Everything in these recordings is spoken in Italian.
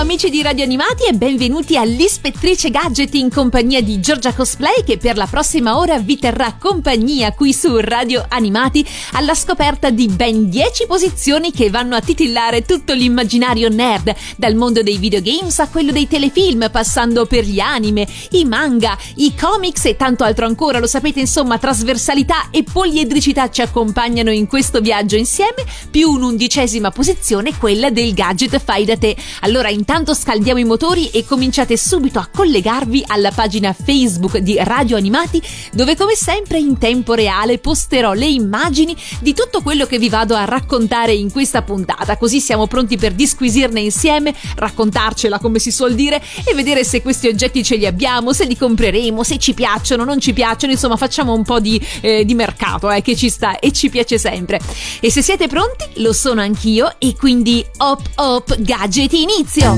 amici di Radio Animati e benvenuti all'Ispettrice Gadget in compagnia di Giorgia Cosplay che per la prossima ora vi terrà compagnia qui su Radio Animati alla scoperta di ben 10 posizioni che vanno a titillare tutto l'immaginario nerd, dal mondo dei videogames a quello dei telefilm, passando per gli anime, i manga, i comics e tanto altro ancora. Lo sapete, insomma, trasversalità e poliedricità ci accompagnano in questo viaggio insieme, più un'undicesima posizione, quella del gadget fai da te. Allora allora intanto scaldiamo i motori e cominciate subito a collegarvi alla pagina Facebook di Radio Animati dove come sempre in tempo reale posterò le immagini di tutto quello che vi vado a raccontare in questa puntata così siamo pronti per disquisirne insieme, raccontarcela come si suol dire e vedere se questi oggetti ce li abbiamo, se li compreremo, se ci piacciono, non ci piacciono, insomma facciamo un po' di, eh, di mercato eh, che ci sta e ci piace sempre. E se siete pronti, lo sono anch'io e quindi hop hop gadget inizio!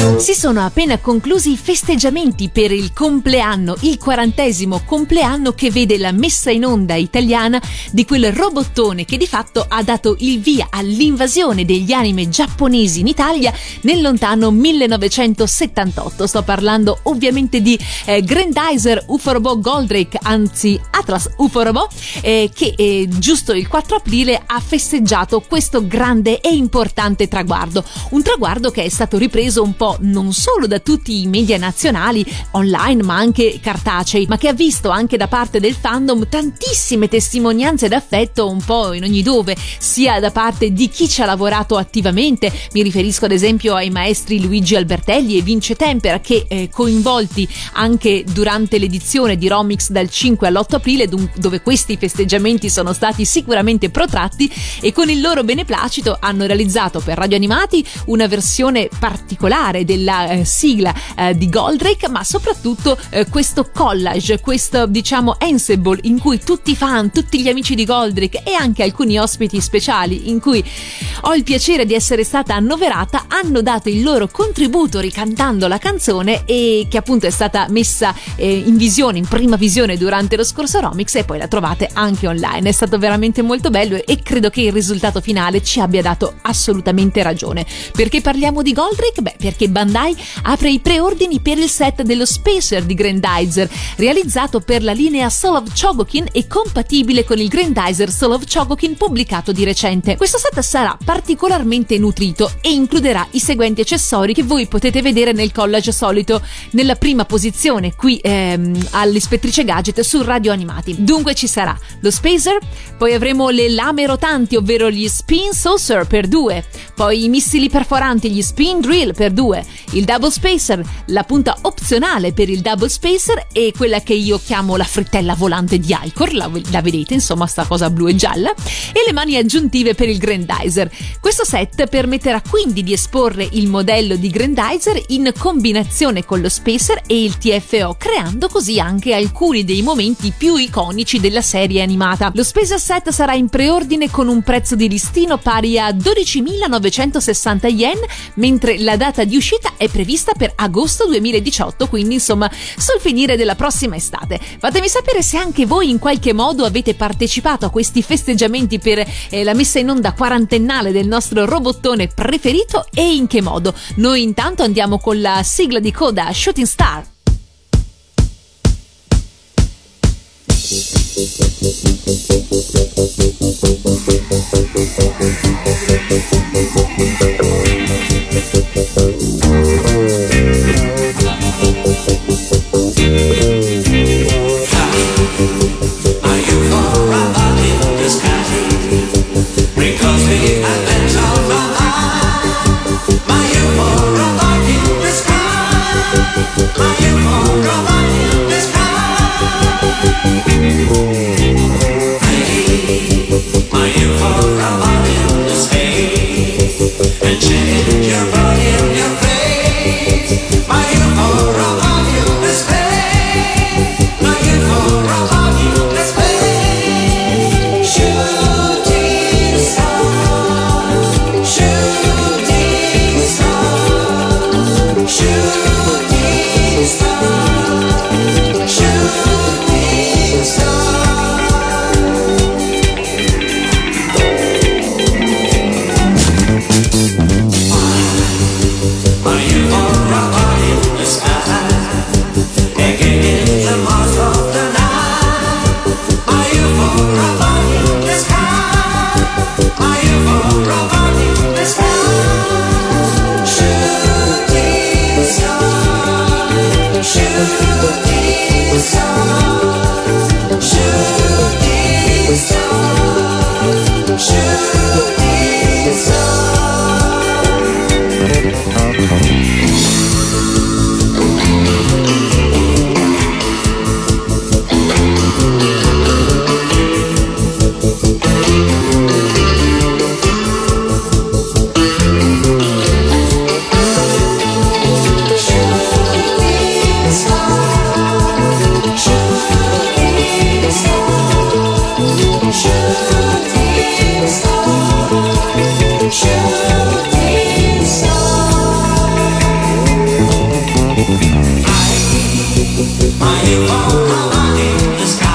Si sono appena conclusi i festeggiamenti per il compleanno, il quarantesimo compleanno che vede la messa in onda italiana di quel robottone che di fatto ha dato il via all'invasione degli anime giapponesi in Italia nel lontano 1978. Sto parlando ovviamente di eh, Grandizer Uforobo Goldrake, anzi Atlas Uforobo, eh, che eh, giusto il 4 aprile ha festeggiato questo grande e importante traguardo. Un traguardo che è stato ripreso un po' non solo da tutti i media nazionali, online ma anche cartacei, ma che ha visto anche da parte del fandom tantissime testimonianze d'affetto un po' in ogni dove, sia da parte di chi ci ha lavorato attivamente, mi riferisco ad esempio ai maestri Luigi Albertelli e Vince Tempera che eh, coinvolti anche durante l'edizione di Romix dal 5 all'8 aprile dove questi festeggiamenti sono stati sicuramente protratti e con il loro beneplacito hanno realizzato per Radio Animati una versione particolare del della eh, sigla eh, di Goldrake, ma soprattutto eh, questo collage, questo diciamo ensemble in cui tutti i fan, tutti gli amici di Goldrake e anche alcuni ospiti speciali in cui ho il piacere di essere stata annoverata hanno dato il loro contributo ricantando la canzone e che appunto è stata messa eh, in visione, in prima visione durante lo scorso Romix e poi la trovate anche online. È stato veramente molto bello e credo che il risultato finale ci abbia dato assolutamente ragione. Perché parliamo di Goldrake? Beh, perché Bandai apre i preordini per il set dello Spacer di Grandizer, realizzato per la linea Soul of Chogokin e compatibile con il Grandizer Soul of Chogokin pubblicato di recente. Questo set sarà particolarmente nutrito e includerà i seguenti accessori che voi potete vedere nel collage solito nella prima posizione qui ehm, all'ispettrice gadget su Radio Animati. Dunque ci sarà lo Spacer, poi avremo le lame rotanti, ovvero gli Spin Saucer per due, poi i missili perforanti, gli Spin Drill per due, il double spacer, la punta opzionale per il double spacer e quella che io chiamo la frittella volante di Icor, la, la vedete insomma sta cosa blu e gialla, e le mani aggiuntive per il Grandizer. Questo set permetterà quindi di esporre il modello di Grandizer in combinazione con lo spacer e il TFO, creando così anche alcuni dei momenti più iconici della serie animata. Lo spacer set sarà in preordine con un prezzo di listino pari a 12.960 yen, mentre la data di uscita uscita è prevista per agosto 2018, quindi insomma sul finire della prossima estate. Fatemi sapere se anche voi in qualche modo avete partecipato a questi festeggiamenti per eh, la messa in onda quarantennale del nostro robottone preferito e in che modo. Noi intanto andiamo con la sigla di coda Shooting Star. Thank I, my heart, in the sky.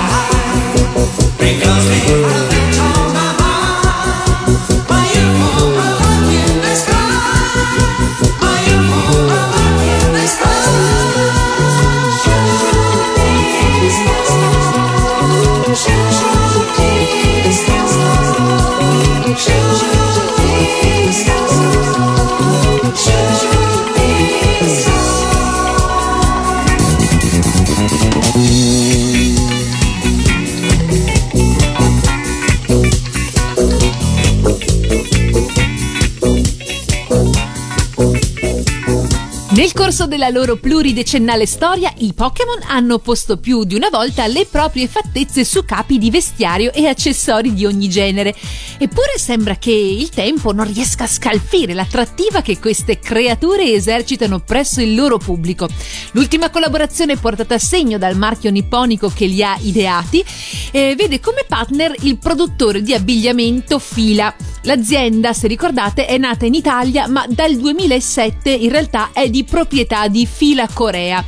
Corso della loro pluridecennale storia, i Pokémon hanno posto più di una volta le proprie fattezze su capi di vestiario e accessori di ogni genere. Eppure sembra che il tempo non riesca a scalfire l'attrattiva che queste creature esercitano presso il loro pubblico. L'ultima collaborazione portata a segno dal marchio nipponico che li ha ideati eh, vede come partner il produttore di abbigliamento Fila. L'azienda, se ricordate, è nata in Italia, ma dal 2007 in realtà è di proprietà di Fila Corea.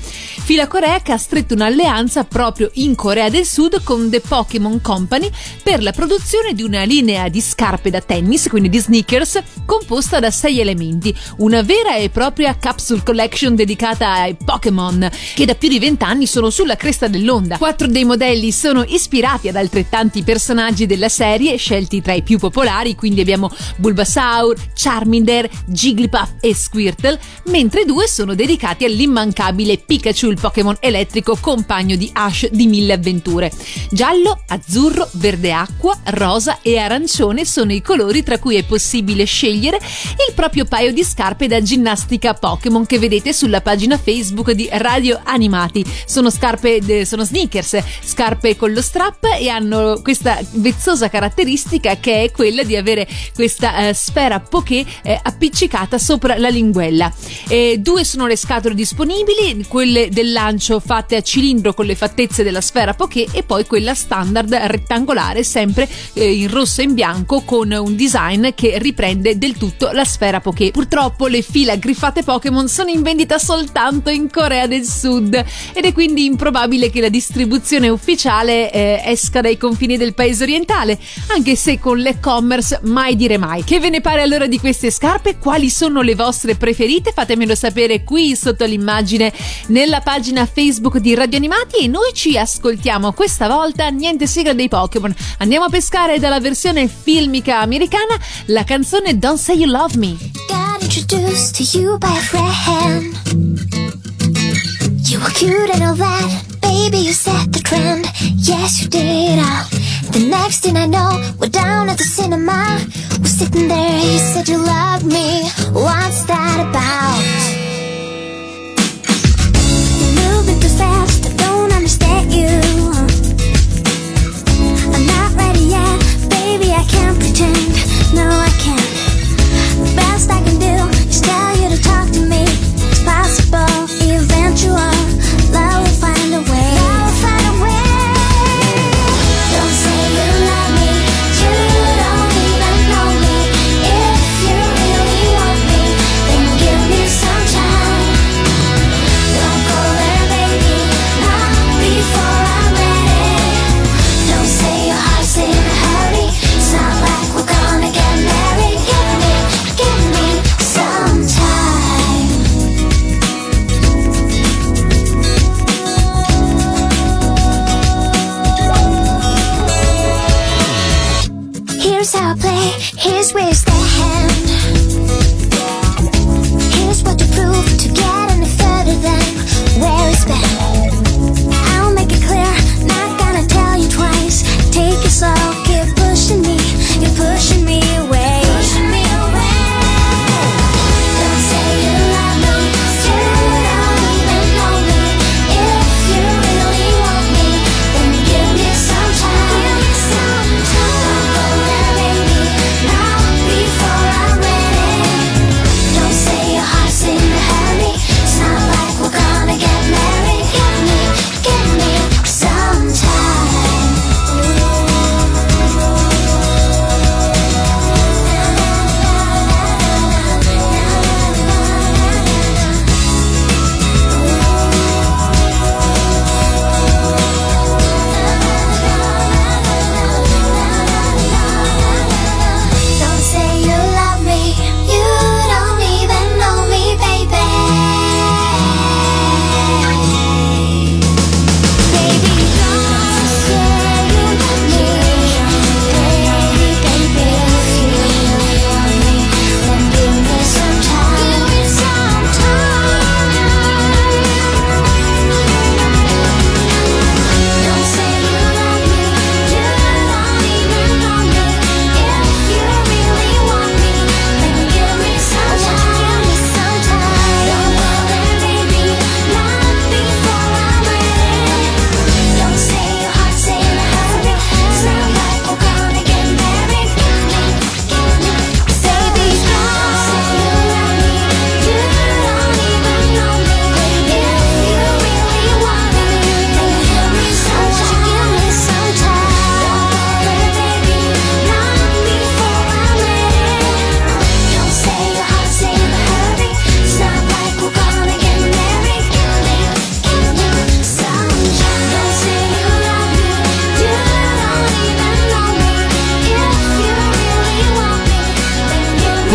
Fila Corea che ha stretto un'alleanza proprio in Corea del Sud con The Pokémon Company per la produzione di una linea di scarpe da tennis, quindi di sneakers, composta da sei elementi, una vera e propria capsule collection dedicata ai Pokémon, che da più di vent'anni sono sulla cresta dell'onda. Quattro dei modelli sono ispirati ad altrettanti personaggi della serie, scelti tra i più popolari, quindi abbiamo Bulbasaur, Charmander, Jigglypuff e Squirtle, mentre due sono dedicati all'immancabile Pikachu, il Pokémon elettrico compagno di Ash di mille avventure. Giallo, azzurro, verde acqua, rosa e arancione sono i colori tra cui è possibile scegliere il proprio paio di scarpe da ginnastica Pokémon che vedete sulla pagina Facebook di Radio Animati. Sono scarpe, sono sneakers, scarpe con lo strap e hanno questa vezzosa caratteristica che è quella di avere questa eh, sfera Poké eh, appiccicata sopra la linguella. E due sono le scatole disponibili, quelle del lancio fatte a cilindro con le fattezze della sfera Poké e poi quella standard rettangolare sempre eh, in rosso e in bianco con un design che riprende del tutto la sfera Poké. Purtroppo le fila griffate Pokémon sono in vendita soltanto in Corea del Sud ed è quindi improbabile che la distribuzione ufficiale eh, esca dai confini del paese orientale, anche se con l'e-commerce mai dire mai. Che ve ne pare allora di queste scarpe? Quali sono le vostre preferite? Fatemelo sapere qui sotto l'immagine nella pagina Facebook di Radio Animati e noi ci ascoltiamo questa volta niente sigla dei Pokémon. Andiamo a pescare dalla versione filmica americana la canzone Don't Say You Love Me. Got introduced to you by a friend. You were cute and all that, baby, you set the trend. Yes, you did. Uh, the next thing I know, we're down at the cinema. We're sitting there, you said you loved me. What's that about? now I. Here's how I play, here's where you stand. Here's what to prove to get any further than where it's been. I'll make it clear, not gonna tell you twice. Take it slow,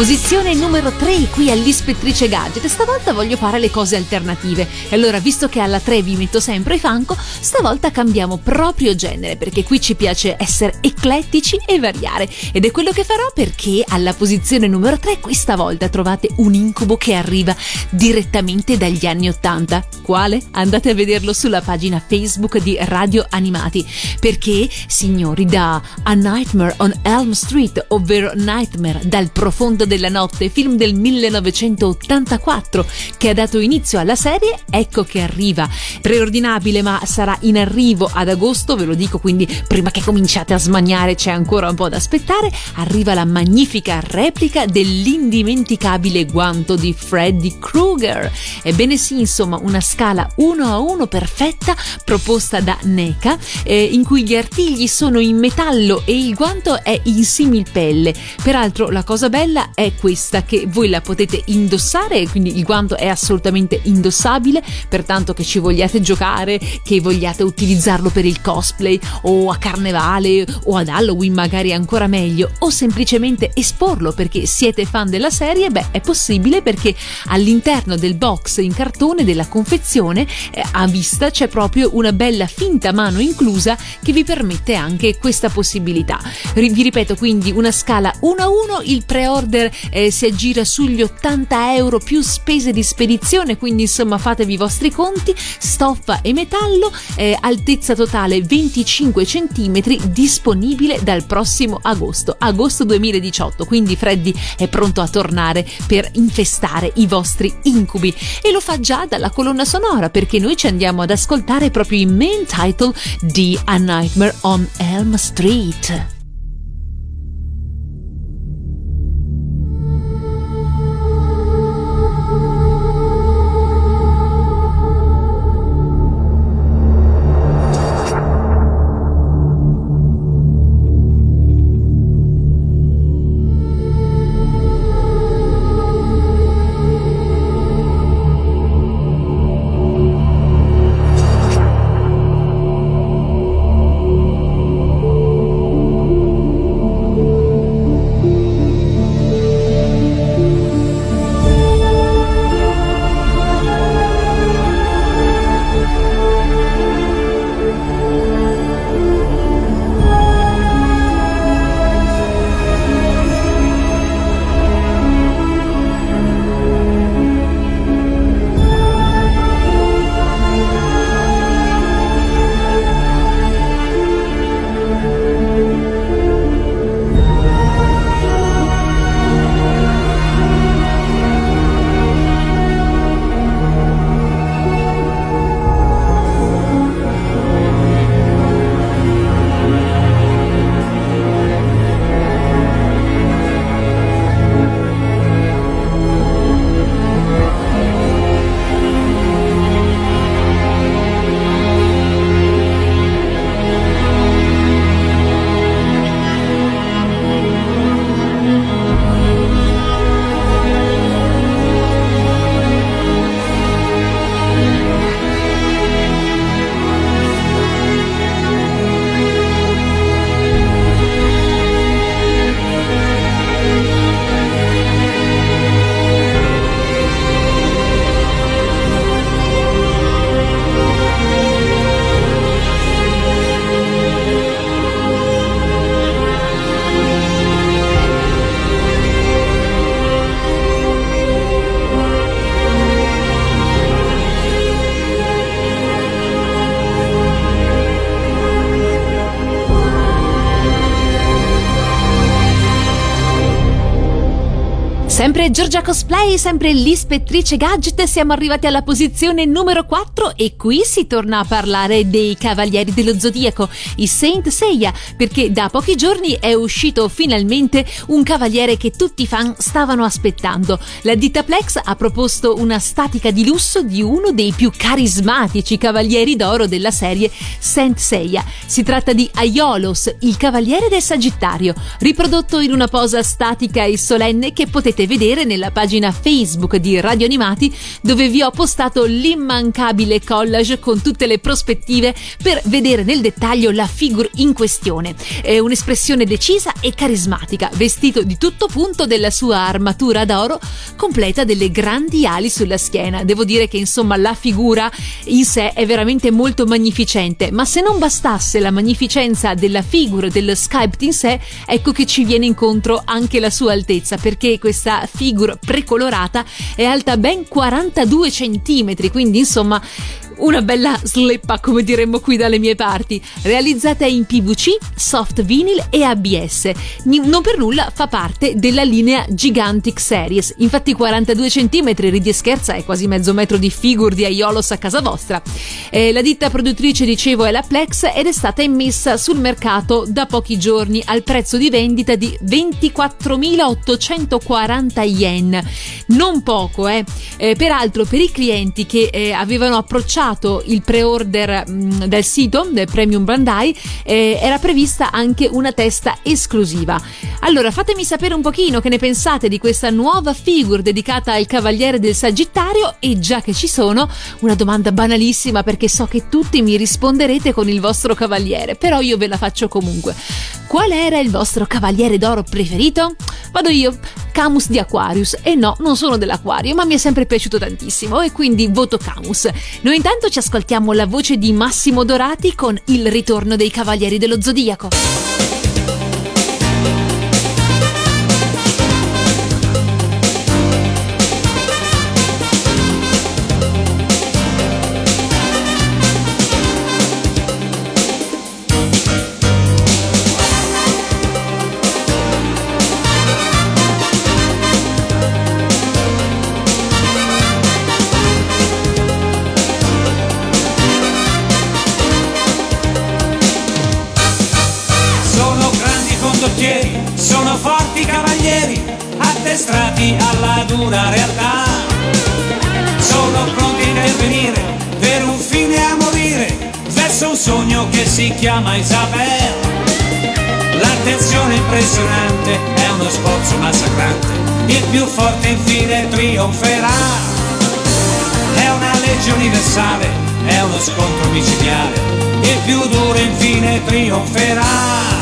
Posizione numero 3 qui all'Ispettrice Gadget. Stavolta voglio fare le cose alternative. E allora, visto che alla 3 vi metto sempre i fanco, stavolta cambiamo proprio genere perché qui ci piace essere eclettici e variare. Ed è quello che farò perché alla posizione numero 3 questa volta trovate un incubo che arriva direttamente dagli anni 80. Quale? Andate a vederlo sulla pagina Facebook di Radio Animati. Perché, signori, da A Nightmare on Elm Street, ovvero Nightmare dal profondo della Notte, film del 1984 che ha dato inizio alla serie, ecco che arriva. Preordinabile ma sarà in arrivo ad agosto, ve lo dico quindi prima che cominciate a smaniare c'è ancora un po' da aspettare, arriva la magnifica replica dell'indimenticabile guanto di Freddy Krueger. Ebbene sì, insomma, una scala 1 a 1 perfetta proposta da NECA eh, in cui gli artigli sono in metallo e il guanto è in similpelle. Peraltro la cosa bella è questa che voi la potete indossare, quindi il guanto è assolutamente indossabile, pertanto che ci vogliate giocare, che vogliate utilizzarlo per il cosplay o a carnevale o ad Halloween magari ancora meglio o semplicemente esporlo perché siete fan della serie, beh è possibile perché all'interno del box in cartone della confezione eh, a vista c'è proprio una bella finta mano inclusa che vi permette anche questa possibilità. Vi ripeto quindi una scala 1 a 1, il pre-order eh, si aggira sugli 80 euro più spese di spedizione, quindi insomma fatevi i vostri conti, stoffa e metallo, eh, altezza totale 25 cm, disponibile dal prossimo agosto, agosto 2018, quindi Freddy è pronto a tornare per infestare i vostri incubi e lo fa già dalla colonna sonora perché noi ci andiamo ad ascoltare proprio i main title di A Nightmare on Elm Street. Sempre Giorgia Cosplay, sempre l'ispettrice gadget, siamo arrivati alla posizione numero 4 e qui si torna a parlare dei Cavalieri dello Zodiaco, i Saint Seiya, perché da pochi giorni è uscito finalmente un cavaliere che tutti i fan stavano aspettando. La ditta Plex ha proposto una statica di lusso di uno dei più carismatici cavalieri d'oro della serie Saint Seiya. Si tratta di Aiolos, il cavaliere del Sagittario, riprodotto in una posa statica e solenne che potete vedere rivedere nella pagina Facebook di Radio Animati dove vi ho postato l'immancabile collage con tutte le prospettive per vedere nel dettaglio la figure in questione. È un'espressione decisa e carismatica, vestito di tutto punto della sua armatura d'oro, completa delle grandi ali sulla schiena. Devo dire che insomma la figura in sé è veramente molto magnificente, ma se non bastasse la magnificenza della figura dello sculpt in sé, ecco che ci viene incontro anche la sua altezza, perché questa figura precolorata è alta ben 42 centimetri, quindi insomma una bella sleppa come diremmo qui dalle mie parti, realizzata in PVC, soft vinyl e ABS. Non per nulla fa parte della linea Gigantic Series, infatti 42 cm, ridi e scherza, è quasi mezzo metro di figure di Aiolos a casa vostra. Eh, la ditta produttrice, dicevo, è la Plex ed è stata immessa sul mercato da pochi giorni al prezzo di vendita di 24.840 yen. Non poco, eh. eh peraltro per i clienti che eh, avevano approcciato lanciato il pre-order mh, mm, del sito del Premium Bandai eh, era prevista anche una testa esclusiva. Allora fatemi sapere un pochino che ne pensate di questa nuova figure dedicata al Cavaliere del Sagittario e già che ci sono, una domanda banalissima perché so che tutti mi risponderete con il vostro cavaliere, però io ve la faccio comunque. Qual era il vostro cavaliere d'oro preferito? Vado io, Camus di Aquarius. E no, non sono dell'Aquario, ma mi è sempre piaciuto tantissimo e quindi voto Camus. Noi intanto ci ascoltiamo la voce di Massimo Dorati con Il ritorno dei Cavalieri dello Zodiaco. Si chiama Isabel. L'attenzione impressionante è uno sforzo massacrante, il più forte infine trionferà. È una legge universale, è uno scontro micidiale, il più duro infine trionferà.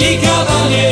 i cavalieri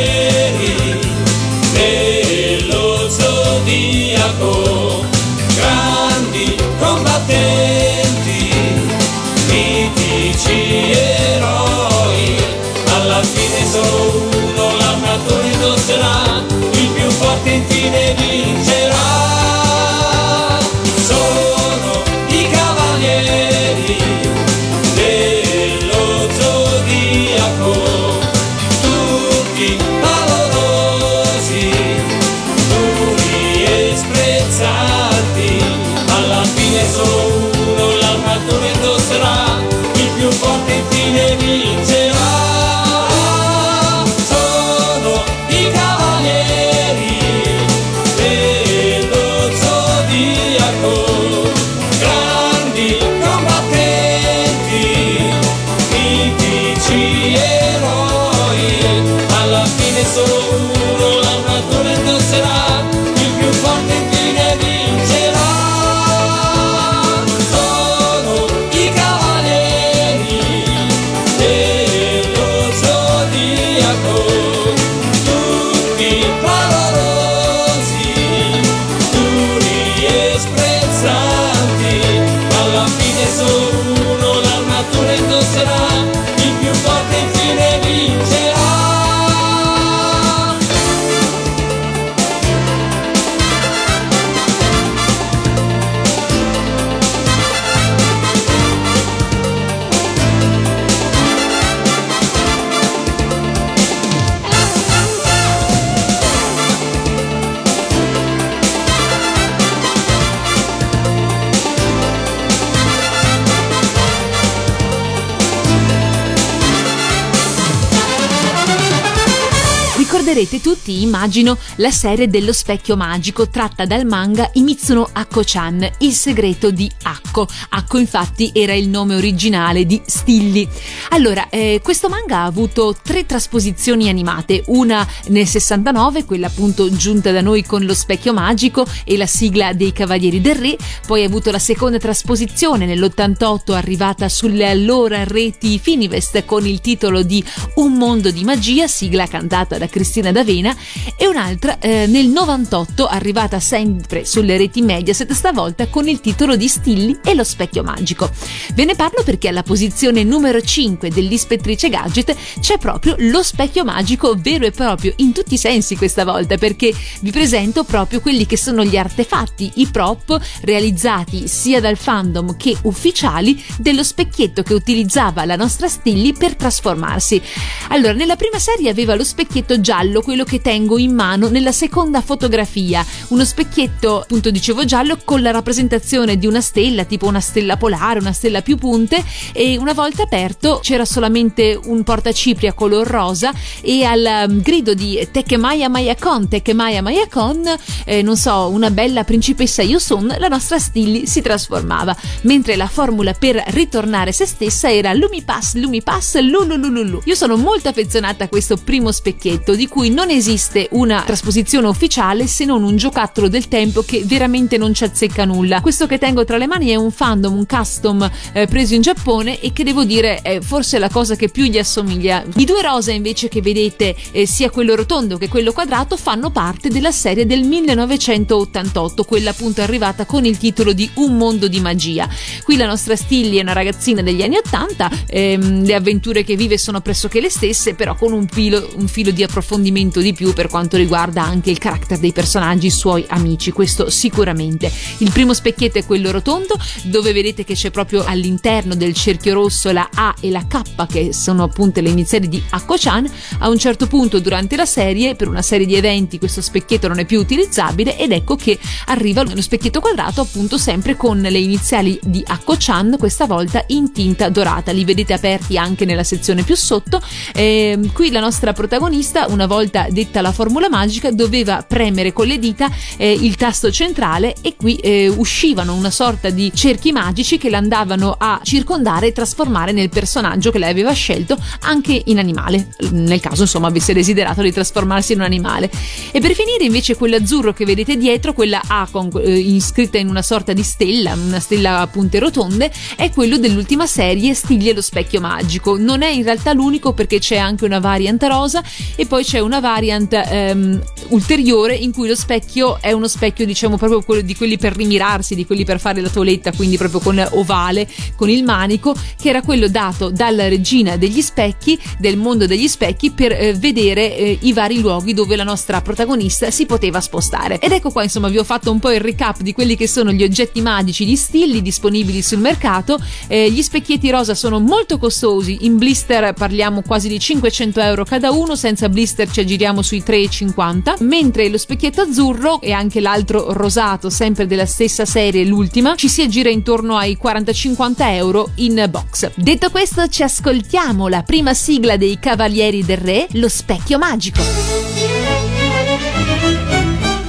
ricorderete tutti, immagino, la serie dello specchio magico tratta dal manga Imitsuno Akko-chan, Il segreto di Akko. Akko infatti era il nome originale di Stilli. Allora, eh, questo manga ha avuto tre trasposizioni animate, una nel 69, quella appunto giunta da noi con lo specchio magico e la sigla dei Cavalieri del Re, poi ha avuto la seconda trasposizione nell'88 arrivata sulle allora reti Finivest con il titolo di Un mondo di magia, sigla cantata da Cristina D'Avena, e un'altra eh, nel 98 arrivata sempre sulle reti Mediaset, stavolta con il titolo di Stilli e lo specchio magico. Ve ne parlo perché alla posizione numero 5 dell'ispettrice Gadget c'è proprio lo specchio magico vero e proprio in tutti i sensi questa volta perché vi presento proprio quelli che sono gli artefatti, i prop realizzati sia dal fandom che ufficiali dello specchietto che utilizzava la nostra Stilli per trasformarsi. Allora, nella prima serie aveva lo specchietto giallo, quello che tengo in mano nella seconda fotografia, uno specchietto, appunto dicevo giallo, con la rappresentazione di una stella, tipo una stella polare, una stella più punte e una volta aperto c'era solamente un portacipria color rosa e al um, grido di Tekemaya Mayakon, Tekemaya Mayakon, eh, non so, una bella principessa Yosun, la nostra Stilli si trasformava, mentre la formula per ritornare se stessa era Lumipass, Lumipass, Lululululu. Io sono molto affezionata a questo primo specchietto di cui non esiste una trasposizione ufficiale se non un giocattolo del tempo che veramente non ci azzecca nulla. Questo che tengo tra le mani è un fandom, un custom eh, preso in Giappone e che devo dire è forse la cosa che più gli assomiglia. I due rosa invece che vedete, eh, sia quello rotondo che quello quadrato, fanno parte della serie del 1988, quella appunto arrivata con il titolo di Un mondo di magia. Qui la nostra Stilly è una ragazzina degli anni 80, ehm, le avventure che vive sono pressoché le stesse, però con un filo, un filo di approfondimento di più per quanto riguarda anche il carattere dei personaggi, i suoi amici, questo sicuramente. Il primo specchietto è quello rotondo, dove vedete che c'è proprio all'interno del cerchio rosso la A e la K, che sono appunto le iniziali di Akko-chan. A un certo punto durante la serie, per una serie di eventi, questo specchietto non è più utilizzabile ed ecco che arriva lo specchietto quadrato appunto sempre con le iniziali di Akko-chan, questa volta in tinta dorata. Li vedete aperti anche nella sezione più sotto. Eh, qui la nostra protagonista, una volta detta la formula magica, doveva premere con le dita eh, il tasto centrale e qui eh, uscivano una sorta di cerchi magici che l'andavano a circondare e trasformare nel personaggio che lei aveva scelto anche in animale, nel caso insomma avesse desiderato di trasformarsi in un animale. E per finire invece quell'azzurro che vedete dietro, quella A con, eh, iscritta in una sorta di stella, una stella a punte rotonde, è quello dell'ultima serie Stiglie lo specchio magico. Non è in realtà l'unico perché c'è anche una variant rosa e poi c'è una variant ehm, ulteriore in cui lo specchio è uno specchio diciamo proprio quello di quelli per rimirarsi, di quelli per fare la toeletta, quindi proprio con ovale, con il manico, che era quello dato dalla regina degli specchi, del mondo degli specchi, per eh, vedere eh, i vari luoghi dove la nostra protagonista si poteva spostare. Ed ecco qua, insomma, vi ho fatto un po' il recap di quelli che sono gli oggetti magici di Stilli disponibili sul mercato. Eh, gli specchietti rosa sono molto costosi, in blister parliamo quasi di 500 euro cada uno, senza blister ci aggiriamo sui 3,50, mentre lo specchietto azzurro e anche l'altro rosato, sempre della stessa serie, l'ultima, ci si aggira intorno ai 40-50 euro in box. Detto questo, ci ascoltiamo la prima sigla dei Cavalieri del Re, lo specchio magico.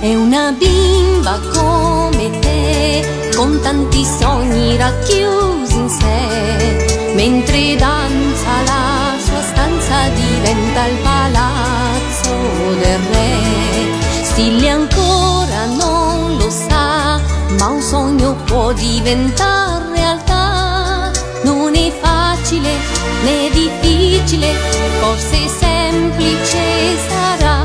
È una bimba come te, con tanti sogni racchiusi in sé, mentre danza la sua stanza diventa il del re. Stile ancora non lo sa, ma un sogno può diventare realtà. Non è facile né difficile, forse semplice sarà.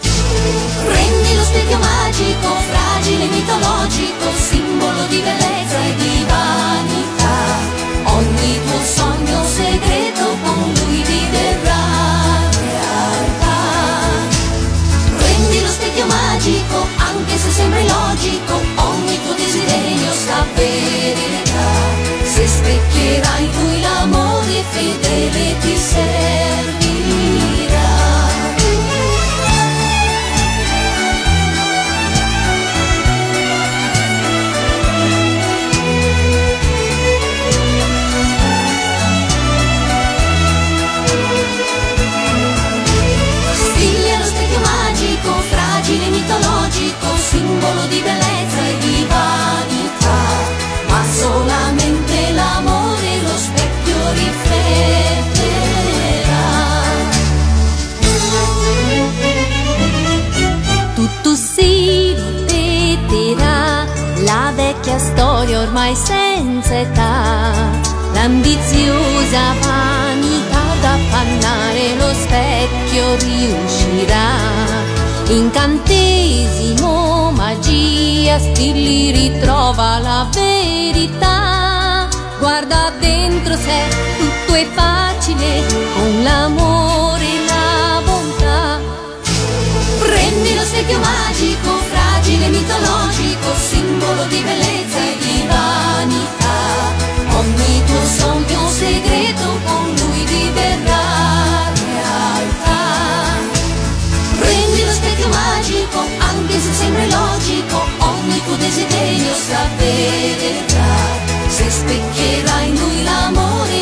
Prendi lo specchio magico, fragile mitologico, simbolo di bellezza e di vanità. Ogni tuo sogno Magico, anche se sembra illogico, ogni tuo desiderio s'avvererà. Se specchierai lui l'amore fedele ti servirà. Ormai senza età, l'ambiziosa vanità d'appannare lo specchio riuscirà. Incantesimo, magia, stili ritrova la verità. Guarda dentro sé, tutto è facile, con l'amore e la bontà. Prendi lo specchio magico, fragile, mitologico, simbolo di bellezza e di vanità. Ogni tuo sogno segreto, con lui diverrà realtà. Prendi lo specchio magico, anche se sembra illogico, ogni tuo desiderio s'avvererà. Se specchierai in lui l'amore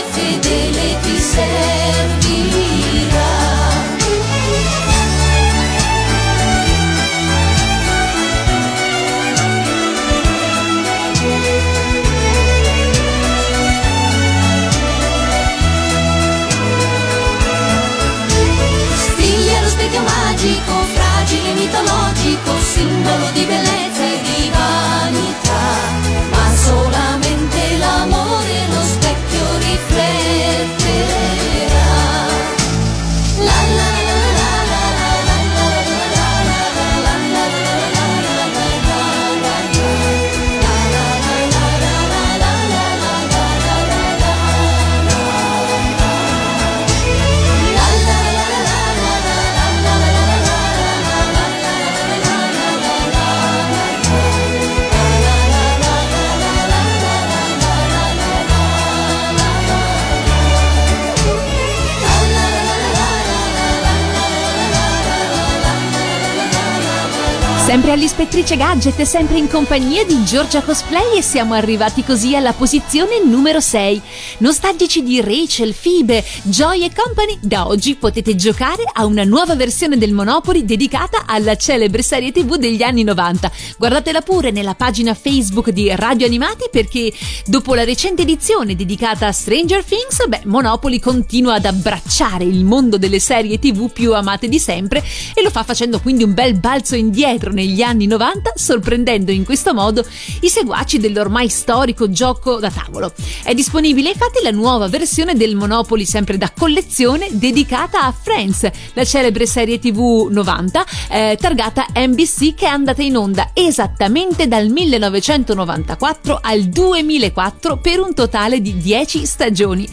All'ispettrice Gadget, sempre in compagnia di Giorgia Cosplay e siamo arrivati così alla posizione numero 6. Nostalgici di Rachel, Phoebe, Joy e Company, da oggi potete giocare a una nuova versione del Monopoly dedicata alla celebre serie TV degli anni 90. Guardatela pure nella pagina Facebook di Radio Animati perché dopo la recente edizione dedicata a Stranger Things, beh, Monopoly continua ad abbracciare il mondo delle serie TV più amate di sempre e lo fa facendo quindi un bel balzo indietro negli anni 90, sorprendendo in questo modo i seguaci dell'ormai storico gioco da tavolo. È disponibile infatti la nuova versione del Monopoly sempre da collezione dedicata a Friends, la celebre serie TV 90 eh, targata NBC che è andata in onda esattamente dal 1994 al 2004 per un totale di 10 stagioni.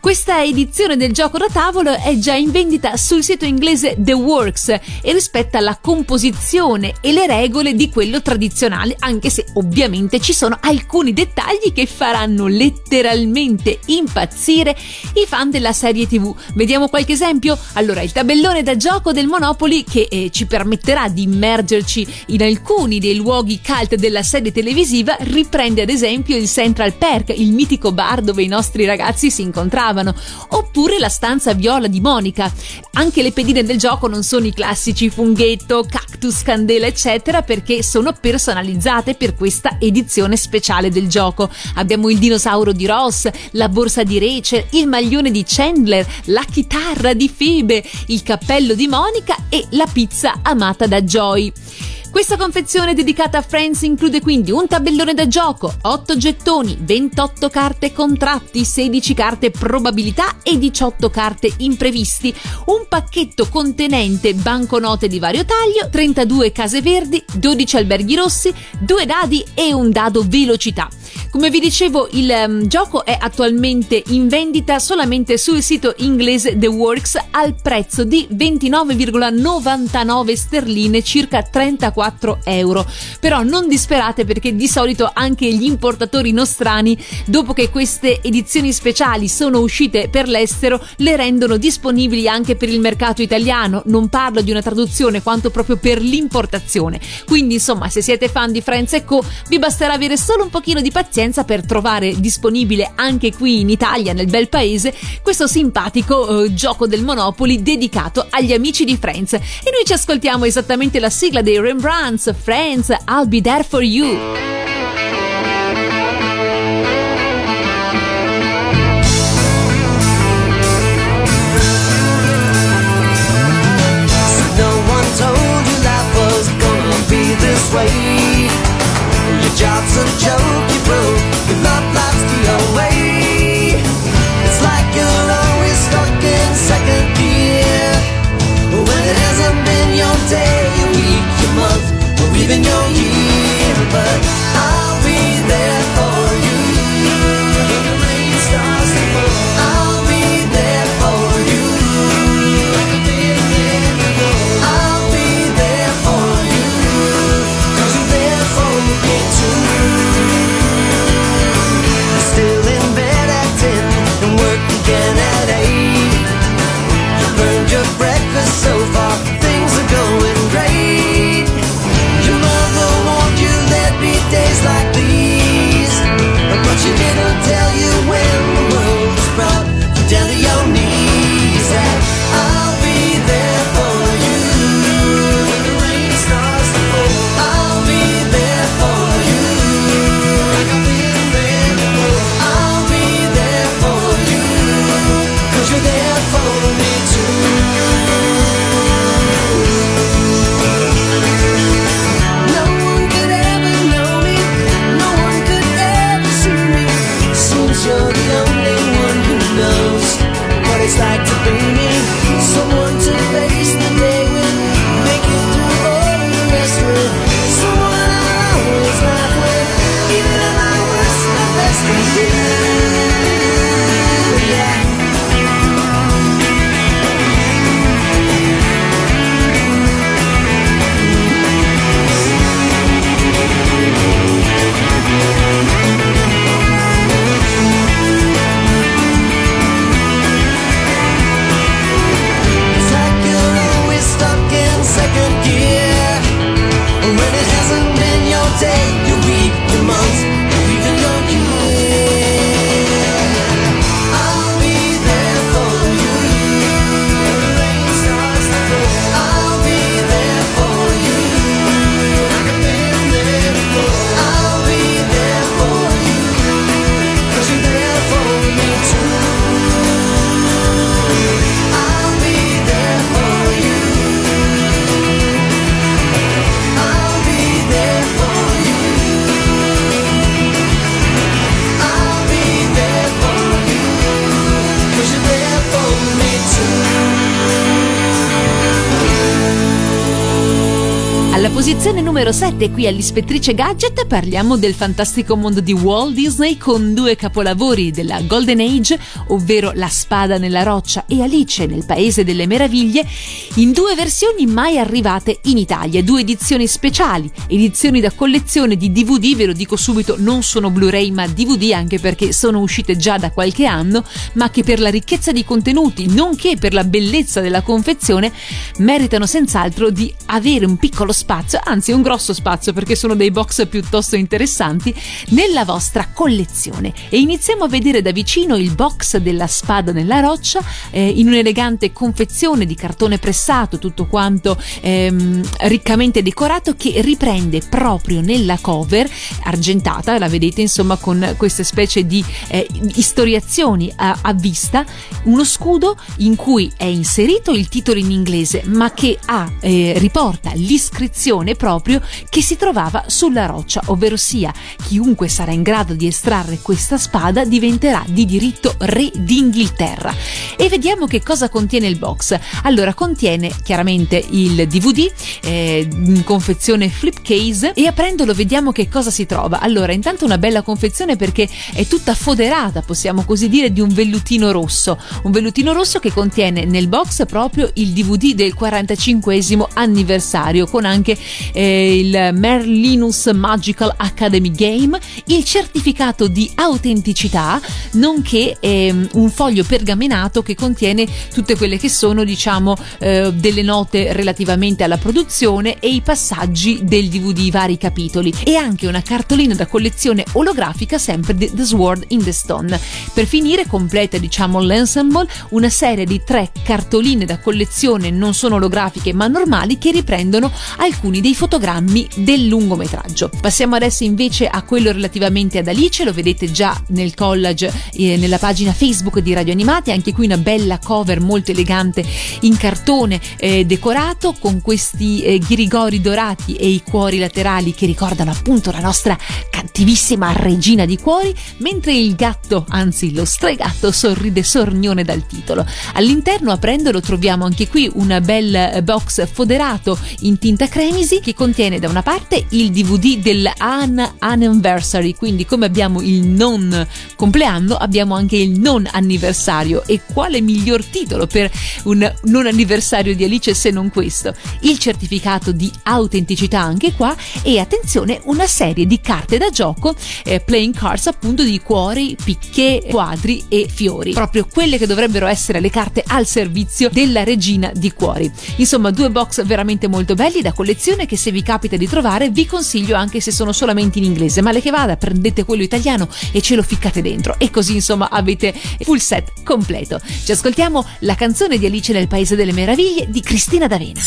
Questa edizione del gioco da tavolo è già in vendita sul sito inglese The Works e rispetta la composizione e le regole di quello tradizionale, anche se ovviamente ci sono alcuni dettagli che faranno letteralmente impazzire i fan della serie TV. Vediamo qualche esempio? Allora, il tabellone da gioco del Monopoly che eh, ci permetterà di immergerci in alcuni dei luoghi cult della serie televisiva riprende ad esempio il Central Perk, il mitico bar dove i nostri ragazzi si incontravano, oppure la stanza viola di Monica. Anche le pedine del gioco non sono i classici funghetto, cactus, candela, eccetera, perché sono personalizzate per questa edizione speciale del gioco. Abbiamo il dinosauro di Ross, la borsa di Rachel, il maglione di Chandler, la chitarra di Phoebe, il cappello di Monica e la pizza amata da Joy. Questa confezione dedicata a Friends include quindi un tabellone da gioco, 8 gettoni, 28 carte contratti, 16 carte probabilità e 18 carte imprevisti, un pacchetto contenente banconote di vario taglio, 32 case verdi, 12 alberghi rossi, 2 dadi e un dado velocità. Come vi dicevo, il um, gioco è attualmente in vendita solamente sul sito inglese The Works al prezzo di 29,99 sterline, circa 34 euro. Però non disperate perché di solito anche gli importatori nostrani, dopo che queste edizioni speciali sono uscite per l'estero, le rendono disponibili anche per il mercato italiano. Non parlo di una traduzione quanto proprio per l'importazione. Quindi, insomma, se siete fan di Friends Co, vi basterà avere solo un pochino di pazienza per trovare disponibile anche qui in Italia, nel bel paese, questo simpatico eh, gioco del Monopoly dedicato agli amici di Friends. E noi ci ascoltiamo esattamente la sigla dei Rembrandts, Friends, I'll be there for you. No numero 7 qui all'Ispettrice Gadget parliamo del fantastico mondo di Walt Disney con due capolavori della Golden Age, ovvero La spada nella roccia e Alice nel Paese delle Meraviglie, in due versioni mai arrivate in Italia, due edizioni speciali, edizioni da collezione di DVD, ve lo dico subito, non sono Blu-ray ma DVD anche perché sono uscite già da qualche anno, ma che per la ricchezza di contenuti, nonché per la bellezza della confezione, meritano senz'altro di avere un piccolo spazio, anzi un grosso spazio perché sono dei box piuttosto interessanti, nella vostra collezione. E iniziamo a vedere da vicino il box della spada nella roccia eh, in un'elegante confezione di cartone pressato, tutto quanto ehm, riccamente decorato che riprende proprio nella cover argentata, la vedete insomma con queste specie di eh, istoriazioni a, a vista, uno scudo in cui è inserito il titolo in inglese ma che ha, eh, riporta l'iscrizione proprio che si trovava sulla roccia, ovvero sia chiunque sarà in grado di estrarre questa spada diventerà di diritto re d'Inghilterra. E vediamo che cosa contiene il box. Allora, contiene chiaramente il DVD eh, in confezione flip case e aprendolo vediamo che cosa si trova. Allora, intanto una bella confezione perché è tutta foderata, possiamo così dire, di un vellutino rosso. Un vellutino rosso che contiene nel box proprio il DVD del 45 anniversario con anche eh, il Merlinus Magical Academy Game, il certificato di autenticità, nonché eh, un foglio pergaminato che contiene tutte quelle che sono, diciamo, eh, delle note relativamente alla produzione e i passaggi del DVD, i vari capitoli, e anche una cartolina da collezione olografica sempre di The Sword in the Stone. Per finire completa, diciamo, l'ensemble una serie di tre cartoline da collezione non sono olografiche ma normali che riprendono alcuni dei fotogrammi del lungometraggio. Passiamo adesso invece a quello relativamente ad Alice, lo vedete già nel collage eh, nella pagina Facebook di Radio Animati, anche qui una bella cover molto elegante in cartone eh, decorato con questi eh, ghirigori dorati e i cuori laterali che ricordano appunto la nostra cattivissima regina di cuori, mentre il gatto, anzi lo stregatto, sorride sornione dal titolo. All'interno aprendolo troviamo anche qui una bella box foderato in tinta cremisi che contiene da una parte il DVD del An Anniversary, quindi come abbiamo il non compleanno abbiamo anche il non anniversario e quale miglior titolo per un non anniversario di Alice se non questo? Il certificato di autenticità anche qua e attenzione una serie di carte da gioco eh, playing cards appunto di cuori, picche, quadri e fiori, proprio quelle che dovrebbero essere le carte al servizio della regina di cuori. Insomma, due box veramente molto belli da collezione che se vi capita di trovare vi consiglio anche se sono solamente in inglese, male che vada, prendete quello italiano e ce lo ficcate dentro e così insomma avete full set completo. Ci ascoltiamo la canzone di Alice nel Paese delle Meraviglie di Cristina D'Avena.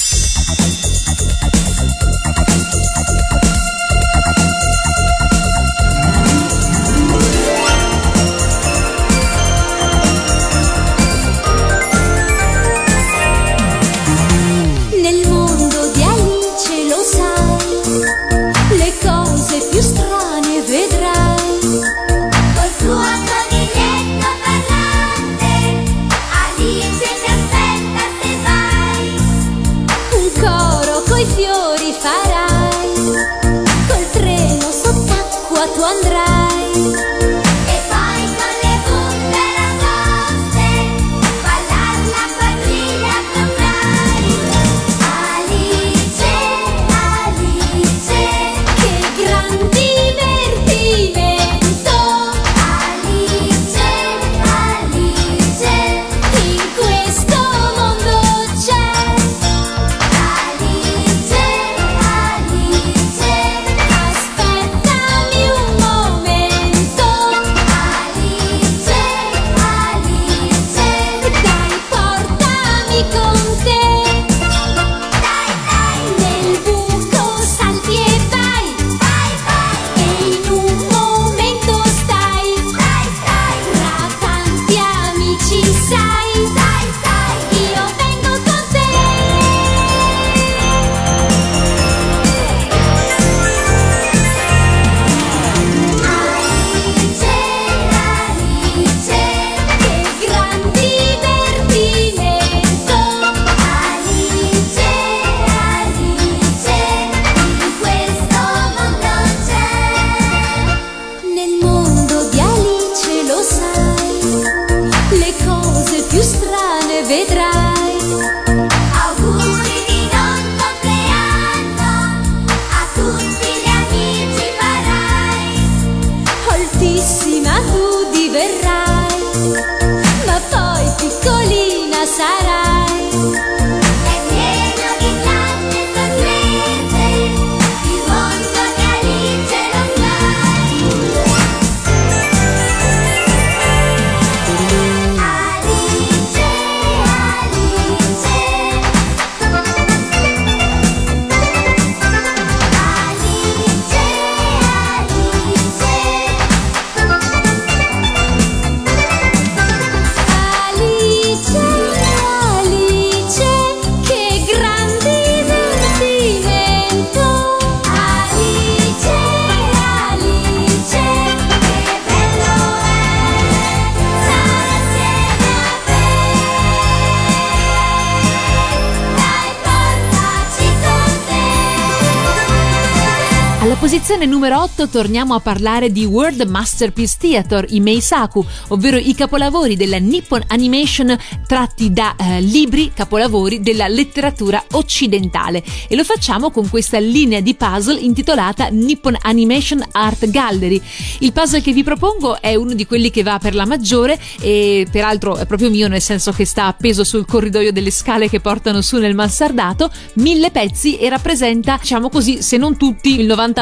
Posizione numero 8 torniamo a parlare di World Masterpiece Theater, i Meisaku, ovvero i capolavori della Nippon Animation tratti da eh, libri capolavori della letteratura occidentale e lo facciamo con questa linea di puzzle intitolata Nippon Animation Art Gallery. Il puzzle che vi propongo è uno di quelli che va per la maggiore e peraltro è proprio mio nel senso che sta appeso sul corridoio delle scale che portano su nel mansardato, mille pezzi e rappresenta, diciamo così, se non tutti, il 90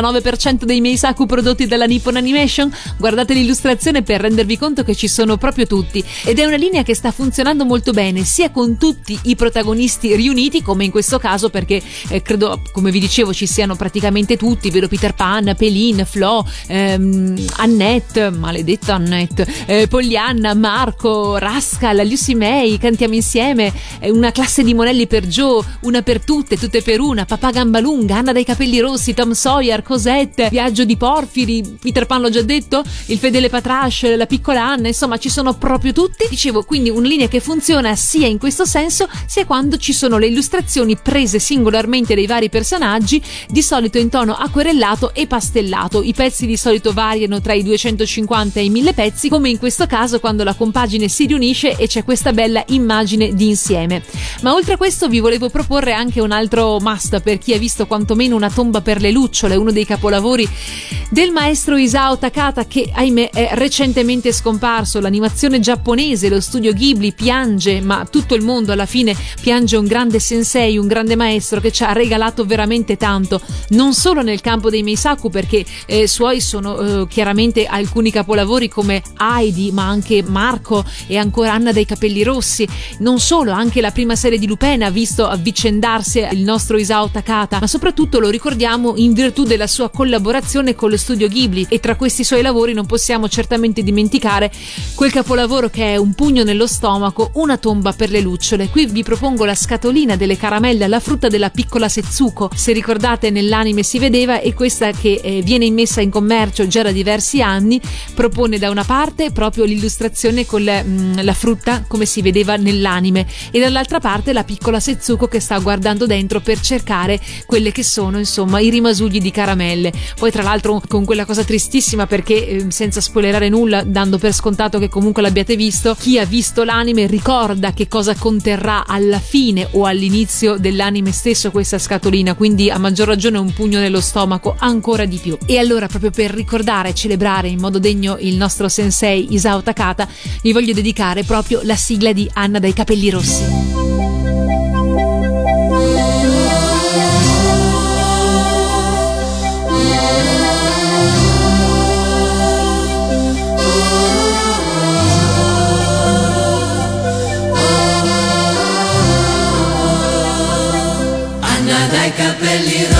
99% dei Meisaku prodotti dalla Nippon Animation? Guardate l'illustrazione per rendervi conto che ci sono proprio tutti ed è una linea che sta funzionando molto bene sia con tutti i protagonisti riuniti come in questo caso perché eh, credo come vi dicevo ci siano praticamente tutti, vedo Peter Pan, Pelin, Flo, ehm, Annette, maledetta Annette, eh, Poglianna, Marco, Rascal, Lucy May, cantiamo insieme, eh, una classe di monelli per Joe, una per tutte, tutte per una, Papà Gambalunga, Anna dai capelli rossi, Tom Sawyer, Cosette, Viaggio di Porfiri, Peter Pan l'ho già detto, il fedele Patrash, la piccola Anna, insomma ci sono proprio tutti. Dicevo quindi una linea che funziona sia in questo senso sia quando ci sono le illustrazioni prese singolarmente dai vari personaggi, di solito in tono acquerellato e pastellato. I pezzi di solito variano tra i 250 e i 1000 pezzi, come in questo caso quando la compagine si riunisce e c'è questa bella immagine di insieme. Ma oltre a questo vi volevo proporre anche un altro must per chi ha visto quantomeno una tomba per le lucciole, uno dei capolavori del maestro Isao Takata che ahimè è recentemente scomparso. L'animazione giapponese, lo studio Ghibli piange, ma tutto il mondo alla fine piange un grande sensei, un grande maestro che ci ha regalato veramente tanto, non solo nel campo dei Meisaku perché eh, suoi sono eh, chiaramente alcuni capolavori come Heidi, ma anche Marco e ancora Anna dei capelli rossi, non solo, anche la prima serie di Lupin ha visto avvicendarsi il nostro Isao Takata, ma soprattutto lo ricordiamo in virtù della sua collaborazione con lo studio Ghibli e tra questi suoi lavori non possiamo certamente dimenticare quel capolavoro che è Un pugno nello stomaco, una tomba per le lucciole. Qui vi propongo la scatolina delle caramelle alla frutta della piccola Setsuko. Se ricordate nell'anime si vedeva e questa che eh, viene immessa in commercio già da diversi anni propone da una parte proprio l'illustrazione con le, mh, mm, la frutta come si vedeva nell'anime e dall'altra parte la piccola Setsuko che sta guardando dentro per cercare quelle che sono insomma i rimasugli di caramelle. Poi tra l'altro con quella cosa tristissima perché eh, senza spoilerare nulla, dando per scontato che comunque l'abbiate visto, chi ha visto l'anime ricorda che cosa conterrà alla fine o all'inizio dell'anime stesso questa scatolina, quindi a maggior ragione un pugno nello stomaco ancora di più. E allora proprio per ricordare e celebrare in modo degno il nostro sensei Isao Takata, vi voglio dedicare proprio la sigla di Anna dai capelli rossi. Dai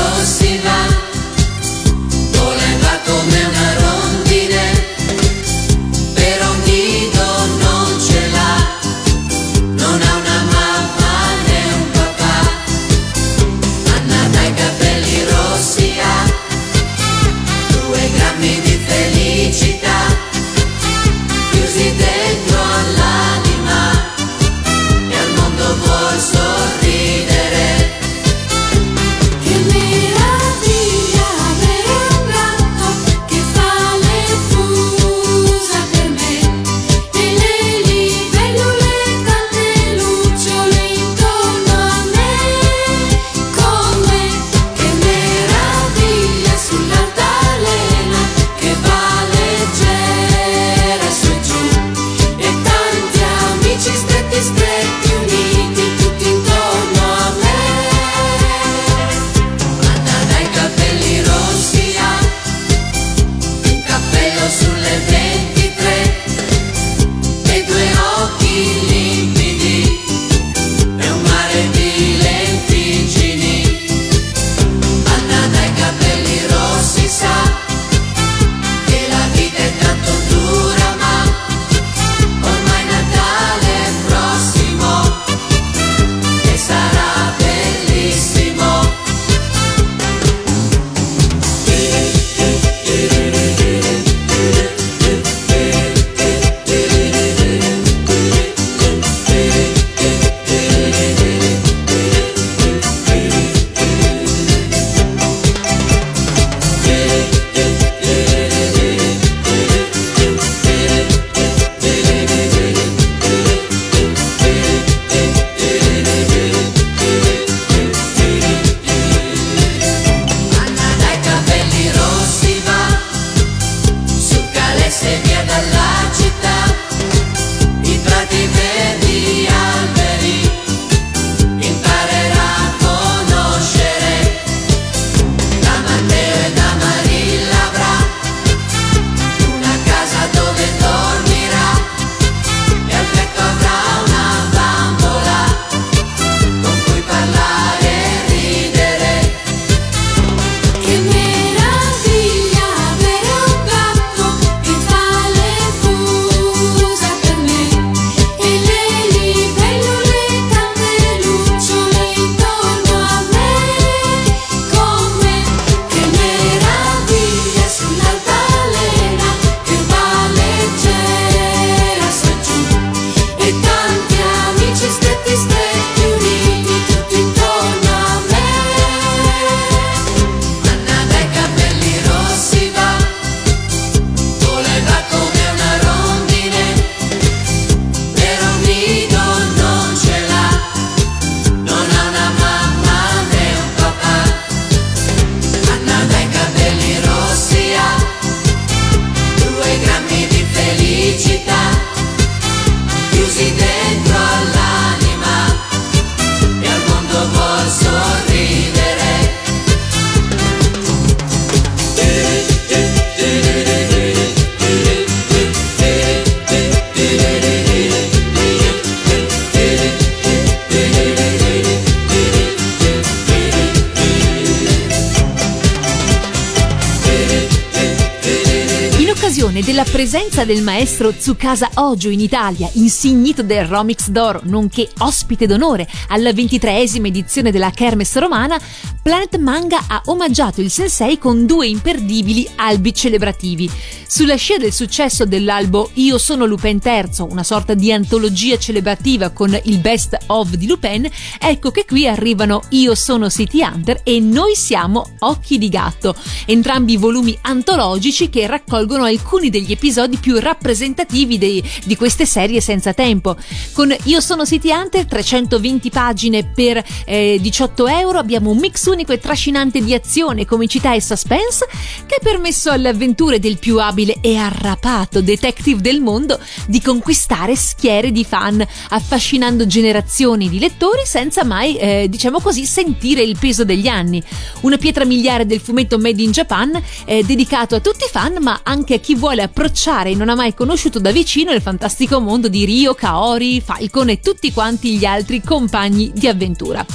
del maestro Tsukasa Ojo in Italia, insignito del Romix d'Oro, nonché ospite d'onore alla ventitreesima edizione della Kermesse romana, Planet Manga ha omaggiato il sensei con due imperdibili albi celebrativi. Sulla scia del successo dell'albo Io sono Lupin III, una sorta di antologia celebrativa con il best of di Lupin, ecco che qui arrivano Io sono City Hunter e Noi siamo Occhi di Gatto, entrambi volumi antologici che raccolgono alcuni degli episodi più rappresentativi dei, di queste serie senza tempo. Con Io sono City Hunter, 320 pagine per eh, 18 euro, abbiamo un mix unico e trascinante di azione, comicità e suspense che ha permesso alle avventure del più abile e arrapato detective del mondo di conquistare schiere di fan, affascinando generazioni di lettori senza mai, eh, diciamo così, sentire il peso degli anni. Una pietra miliare del fumetto Made in Japan, eh, dedicato a tutti i fan, ma anche a chi vuole approcciare e non ha mai conosciuto da vicino il fantastico mondo di Rio, Kaori, Falcon e tutti quanti gli altri compagni di avventura.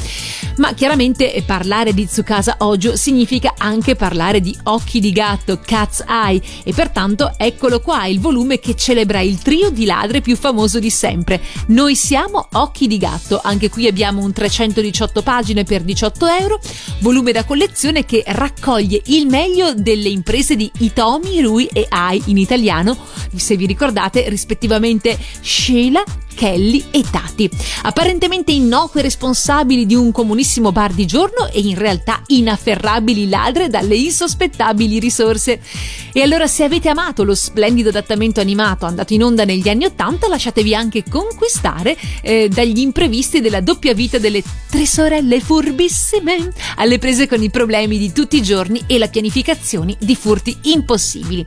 Ma chiaramente eh, parlare di Tsukasa Ojo significa anche parlare di Occhi di Gatto, Cat's Eye, e pertanto eccolo qua il volume che celebra il trio di ladre più famoso di sempre. Noi siamo Occhi di Gatto, anche qui abbiamo un 318 pagine per 18 euro, volume da collezione che raccoglie il meglio delle imprese di Itomi, Rui e Ai in italiano, se vi ricordate rispettivamente Sheila, Kelly e Tati, apparentemente innocui responsabili di un comunissimo bar di giorno e in realtà inafferrabili ladre dalle insospettabili risorse. E allora se avete amato lo splendido adattamento animato andato in onda negli anni Ottanta, lasciatevi anche conquistare eh, dagli imprevisti della doppia vita delle tre sorelle furbissime, alle prese con i problemi di tutti i giorni e la pianificazione di furti impossibili.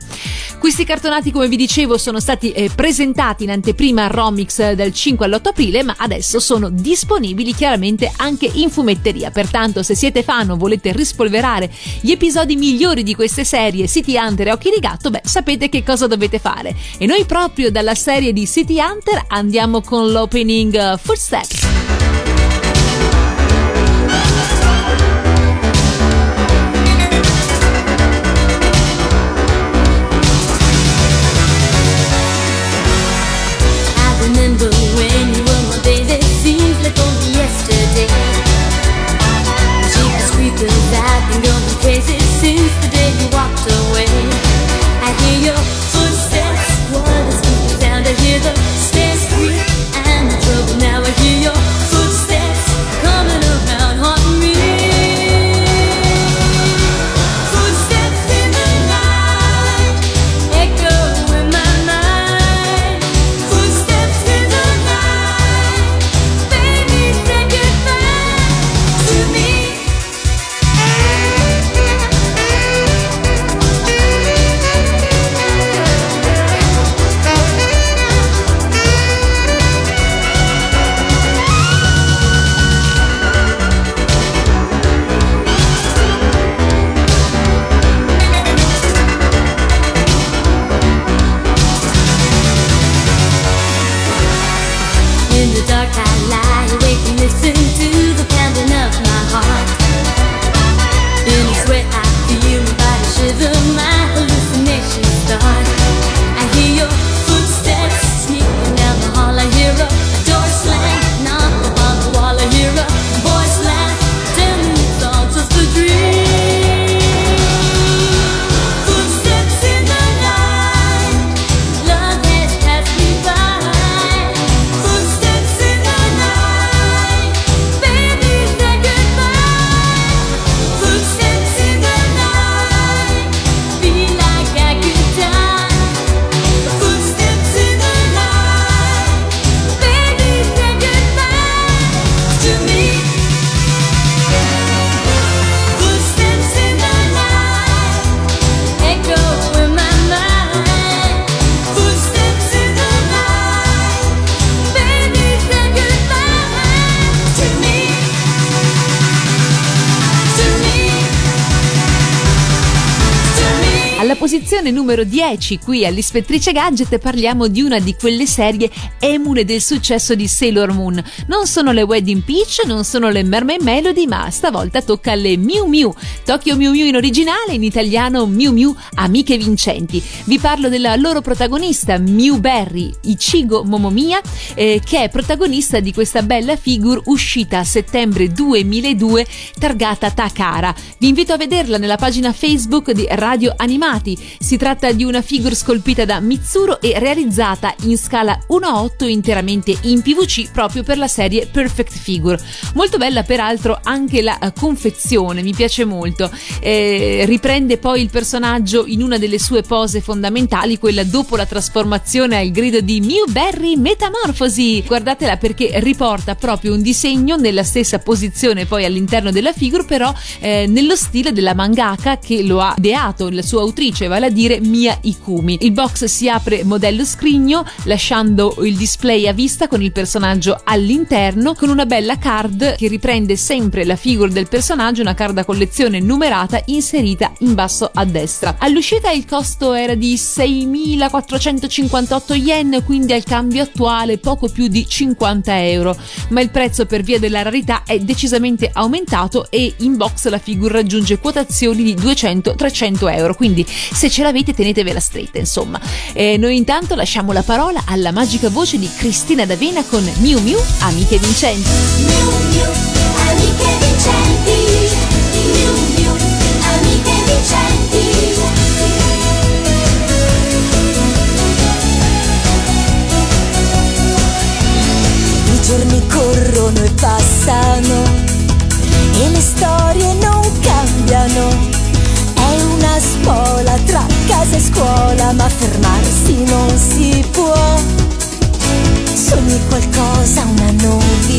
Questi cartonati, come vi dicevo, sono stati eh, presentati in anteprima a Romix dal 5 all'8 aprile, ma adesso sono disponibili chiaramente anche in fumetteria. Pertanto, se siete fan o volete rispolverare gli episodi migliori di queste serie City Hunter e Occhi di Gatto, beh, sapete che cosa dovete fare. E noi proprio dalla serie di City Hunter andiamo con l'opening uh, Footsteps. Numero 10 qui all'Ispettrice Gadget parliamo di una di quelle serie emule del successo di Sailor Moon. Non sono le Wedding Peach, non sono le Mermaid Melody, ma stavolta tocca alle Miu Miu. Tokyo Miu Miu in originale, in italiano Miu Miu Amiche Vincenti. Vi parlo della loro protagonista Miu Berry, Ichigo Momomiya, eh, che è protagonista di questa bella figure uscita a settembre 2002 targata Takara. Vi invito a vederla nella pagina Facebook di Radio Animati. Si tratta di una figure scolpita da Mitsuro e realizzata in scala 1-8 interamente in PVC proprio per la serie Perfect Figure. Molto bella peraltro anche la uh, confezione, mi piace molto. Eh, riprende poi il personaggio in una delle sue pose fondamentali, quella dopo la trasformazione al grido di Mew Berry Metamorfosi. Guardatela perché riporta proprio un disegno nella stessa posizione poi all'interno della figure, però eh, nello stile della mangaka che lo ha ideato, la sua autrice, vale a dire Mia Ikumi. Il box si apre modello scrigno, lasciando il display a vista con il personaggio all'interno, con una bella card che riprende sempre la figure del personaggio, una card a collezione numerata inserita in basso a destra. All'uscita il costo era di 6.458 yen, quindi al cambio attuale poco più di 50 euro, ma il prezzo per via della rarità è decisamente aumentato e in box la figure raggiunge quotazioni di 200-300 euro, quindi se ce l'avete tenetevela stretta insomma. E noi intanto lasciamo la parola alla magica voce di Cristina D'Avena con Miu Miu, amiche vincenti. Miu Miu, amiche vincenti. Miu Miu, amiche vincenti. I giorni corrono e passano e le storie non cambiano. Spola tra casa e scuola, ma fermarsi non si può. Sogni qualcosa, una novità,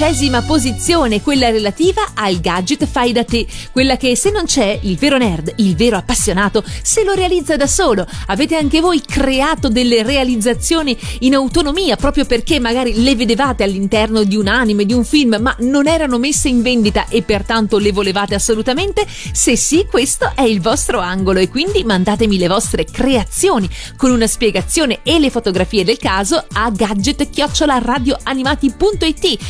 all'undicesima posizione, quella relativa al gadget fai da te, quella che se non c'è, il vero nerd, il vero appassionato, se lo realizza da solo. Avete anche voi creato delle realizzazioni in autonomia proprio perché magari le vedevate all'interno di un anime, di un film, ma non erano messe in vendita e pertanto le volevate assolutamente? Se sì, questo è il vostro angolo e quindi mandatemi le vostre creazioni con una spiegazione e le fotografie del caso a gadget-radioanimati.com www.radioticino.it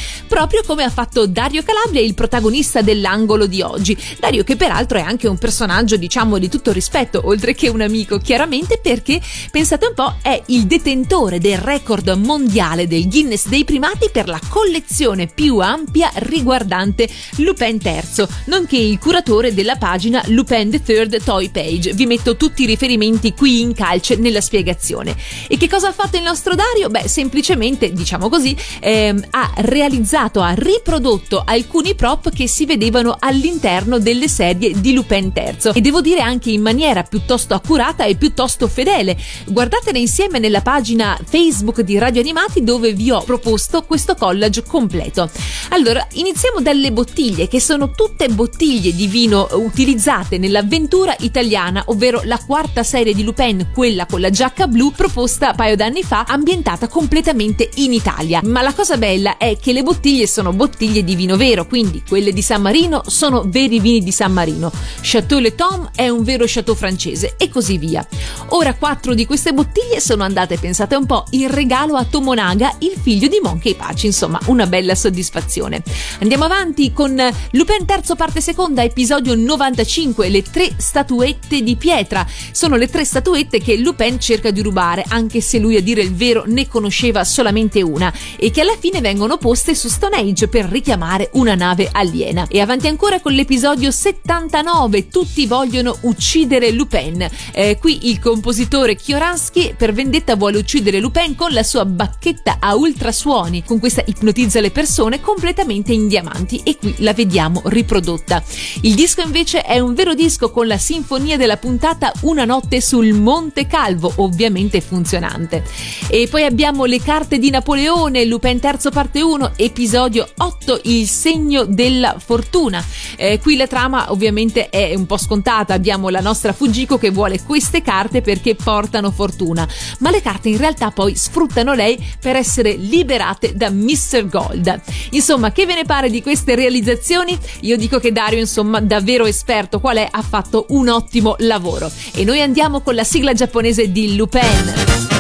proprio come ha fatto Dario Calabria, il protagonista dell'angolo di oggi. Dario che peraltro è anche un personaggio diciamo di tutto rispetto, oltre che un amico chiaramente perché pensate un po' è il detentore del record mondiale del Guinness dei primati per la collezione più ampia riguardante Lupin III, nonché il curatore della pagina Lupin the Third Toy Page. Vi metto tutti i riferimenti qui in calce nella spiegazione. E che cosa ha fatto il nostro Dario? Beh, semplicemente, diciamo così, ehm, ha realizzato, ha riprodotto alcuni prop che si vedevano all'interno delle serie di Lupin III e devo dire anche in maniera piuttosto accurata e piuttosto fedele. Guardatele insieme nella pagina Facebook di Radio Animati dove vi ho proposto questo collage completo. Allora, iniziamo dalle bottiglie che sono tutte bottiglie di vino utilizzate nell'avventura italiana, ovvero la quarta serie di Lupin, quella con la giacca blu proposta paio d'anni fa, ambientata completamente in Italia. Ma la cosa bella è che le bottiglie sono bottiglie di vino vero, quindi quelle di San Marino sono veri vini di San Marino. Chateau Le Tom è un vero chateau francese e così via. Ora quattro di queste bottiglie sono andate, pensate un po', in regalo a Tomonaga, il figlio di Monkey Paci, insomma, una bella soddisfazione. Andiamo avanti con Lupin terzo parte seconda, episodio 95, le tre statuette di pietra. Sono le tre statuette che Lupin cerca di rubare, anche se lui a dire il vero ne conosceva solamente una e che alla fine vengono poste su Stone Age per richiamare una nave aliena. E avanti ancora con l'episodio 79, tutti vogliono uccidere Lupin. Eh, qui il compositore Kioransky per vendetta vuole uccidere Lupin con la sua bacchetta a ultrasuoni. Con questa ipnotizza le persone completamente in diamanti e qui la vediamo riprodotta. Il disco invece è un vero disco con la sinfonia della puntata Una notte sul Monte Calvo, ovviamente funzionante. E poi abbiamo le carte di Napoleone, Lupin III parte 1, episodio 8, il segno della fortuna. Eh, qui la trama ovviamente è un po' scontata, abbiamo la nostra Fujiko che vuole queste carte perché portano fortuna, ma le carte in realtà poi sfruttano lei per essere liberate da Mr. Gold. Insomma, che ve ne pare di queste realizzazioni? Io dico che Dario, insomma, davvero esperto qual è, ha fatto un ottimo lavoro. E noi andiamo con la sigla giapponese di Lupin.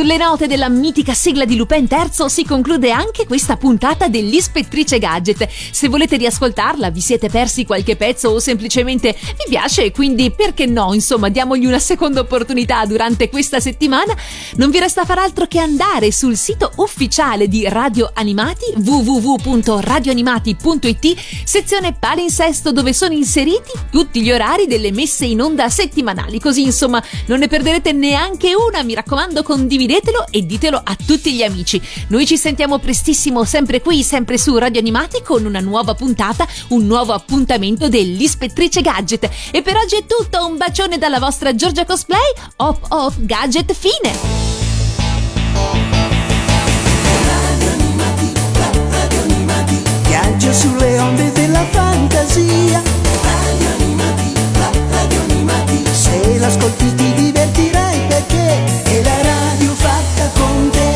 Sulle note della mitica sigla di Lupin III si conclude anche questa puntata dell'Ispettrice Gadget. Se volete riascoltarla, vi siete persi qualche pezzo o semplicemente vi piace, quindi perché no? Insomma, diamogli una seconda opportunità durante questa settimana. Non vi resta far altro che andare sul sito ufficiale di Radio Animati www.radioanimati.it sezione palinsesto dove sono inseriti tutti gli orari delle messe in onda settimanali. Così insomma non ne perderete neanche una, mi raccomando condividetelo e ditelo a tutti gli amici. Noi ci sentiamo prestissimo sempre qui, sempre su Radio Animati con una nuova puntata, un nuovo appuntamento dell'Ispettrice Gadget. E per oggi è tutto, un bacione dalla vostra Giorgia Cosplay, Hop Hop Gadget Fine! Viaggio sulle onde della fantasia Radio Animati, la Radio Animati Se l'ascolti ti divertirai perché è la radio 功德